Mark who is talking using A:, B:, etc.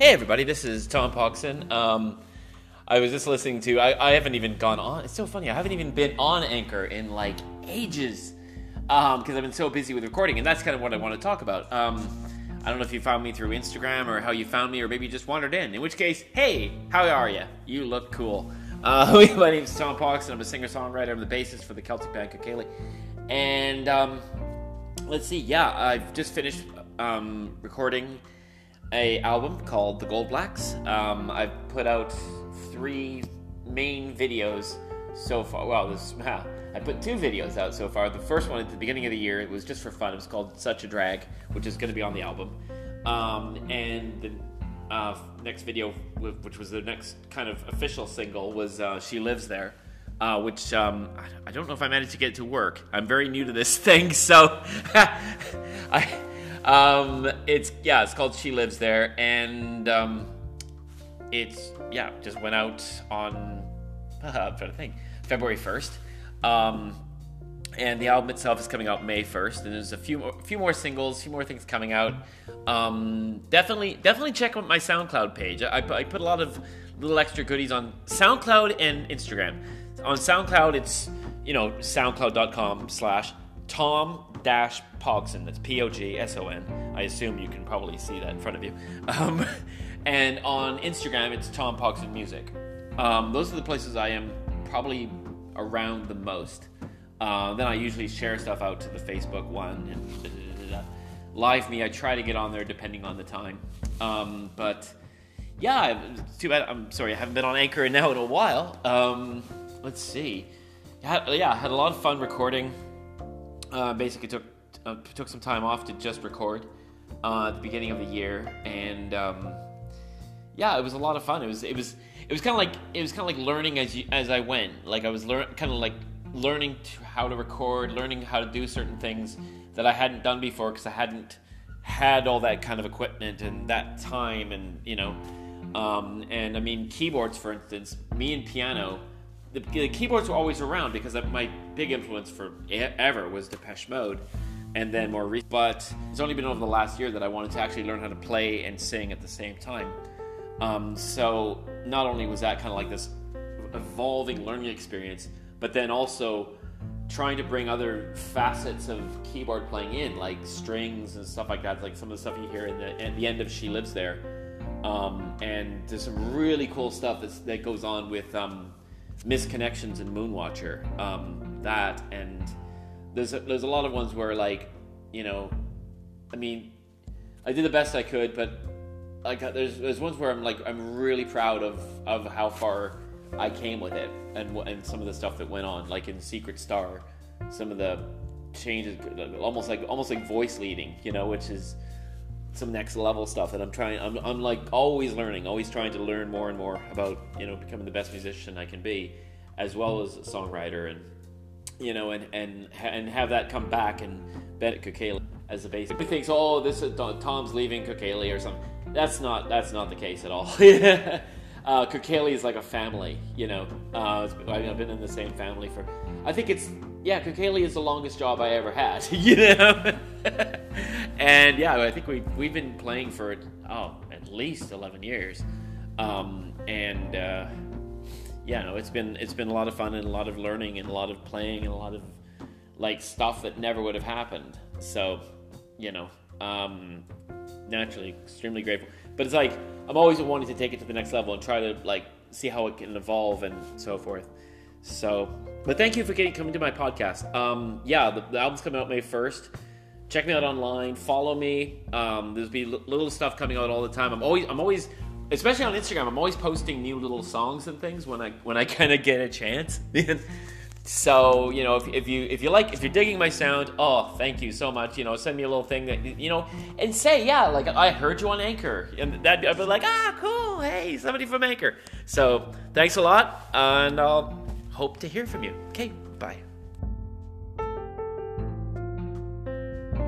A: Hey, everybody, this is Tom Pogson. Um, I was just listening to, I, I, haven't even gone on, it's so funny, I haven't even been on Anchor in like ages because um, I've been so busy with recording, and that's kind of what I want to talk about. Um, I don't know if you found me through Instagram or how you found me, or maybe you just wandered in. In which case, hey, how are you? You look cool. Uh, my name's Tom Pogson. I'm a singer songwriter. I'm the bassist for the Celtic band Kokele. And um, let's see, yeah, I've just finished um, recording a album called The Gold Blacks. Um, I've put out three main videos so far. Well, this wow, I put two videos out so far. The first one at the beginning of the year it was just for fun. It was called Such a Drag, which is going to be on the album. Um, and the uh, next video, which was the next kind of official single, was uh, She Lives There. Uh, which um, I don't know if I managed to get it to work. I'm very new to this thing, so I um, it's yeah, it's called She Lives There, and um, it's yeah, just went out on I'm trying to think February first. Um, and the album itself is coming out May 1st, and there's a few more, few more singles, a few more things coming out. Um, definitely, definitely check out my SoundCloud page. I, I, put a lot of little extra goodies on SoundCloud and Instagram. On SoundCloud, it's you know SoundCloud.com slash Tom dash Pogson. That's P O G S O N. I assume you can probably see that in front of you. Um, and on Instagram, it's Tom Pogson Music. Um, those are the places I am probably around the most. Uh, then I usually share stuff out to the Facebook one and da, da, da, live me. I try to get on there depending on the time. Um, but yeah, too bad. I'm sorry, I haven't been on Anchor now in a while. Um, let's see. Yeah, I had a lot of fun recording. Uh, basically took uh, took some time off to just record uh, at the beginning of the year, and um, yeah, it was a lot of fun. It was it was it was kind of like it was kind of like learning as you, as I went. Like I was learn kind of like learning to, how to record, learning how to do certain things that I hadn't done before because I hadn't had all that kind of equipment and that time and you know um, and I mean keyboards for instance me and piano the, the keyboards were always around because my big influence for ever was Depeche Mode, and then more recent. But it's only been over the last year that I wanted to actually learn how to play and sing at the same time. Um, so not only was that kind of like this evolving learning experience, but then also trying to bring other facets of keyboard playing in, like strings and stuff like that, like some of the stuff you hear in the, at the end of "She Lives There." Um, and there's some really cool stuff that goes on with um, misconnections in Moonwatcher. Um, that and there's a, there's a lot of ones where like you know, I mean, I did the best I could, but like there's there's ones where I'm like I'm really proud of of how far I came with it and and some of the stuff that went on, like in Secret Star, some of the changes, almost like almost like voice leading, you know, which is some next level stuff that I'm trying. I'm, I'm like always learning, always trying to learn more and more about you know becoming the best musician I can be, as well as a songwriter and you know and and and have that come back and Bennett Kokele as the basic. He thinks, oh, this is Tom's leaving Kokele or something. That's not that's not the case at all. uh, is like a family, you know. Uh, I've been in the same family for. I think it's yeah. Kokele is the longest job I ever had, you know. and yeah, I think we we've been playing for oh at least eleven years, um, and uh, yeah, no, it's been it's been a lot of fun and a lot of learning and a lot of playing and a lot of like stuff that never would have happened. So, you know, um, naturally, extremely grateful. But it's like I'm always wanting to take it to the next level and try to like see how it can evolve and so forth. So, but thank you for getting coming to my podcast. Um, yeah, the, the album's coming out May first check me out online. Follow me. Um, there's be little stuff coming out all the time. I'm always, I'm always, especially on Instagram. I'm always posting new little songs and things when I when I kind of get a chance. so you know, if, if you if you like if you're digging my sound, oh, thank you so much. You know, send me a little thing that you know, and say yeah, like I heard you on Anchor, and that I'd be like, ah, cool. Hey, somebody from Anchor. So thanks a lot, and I'll hope to hear from you. Okay,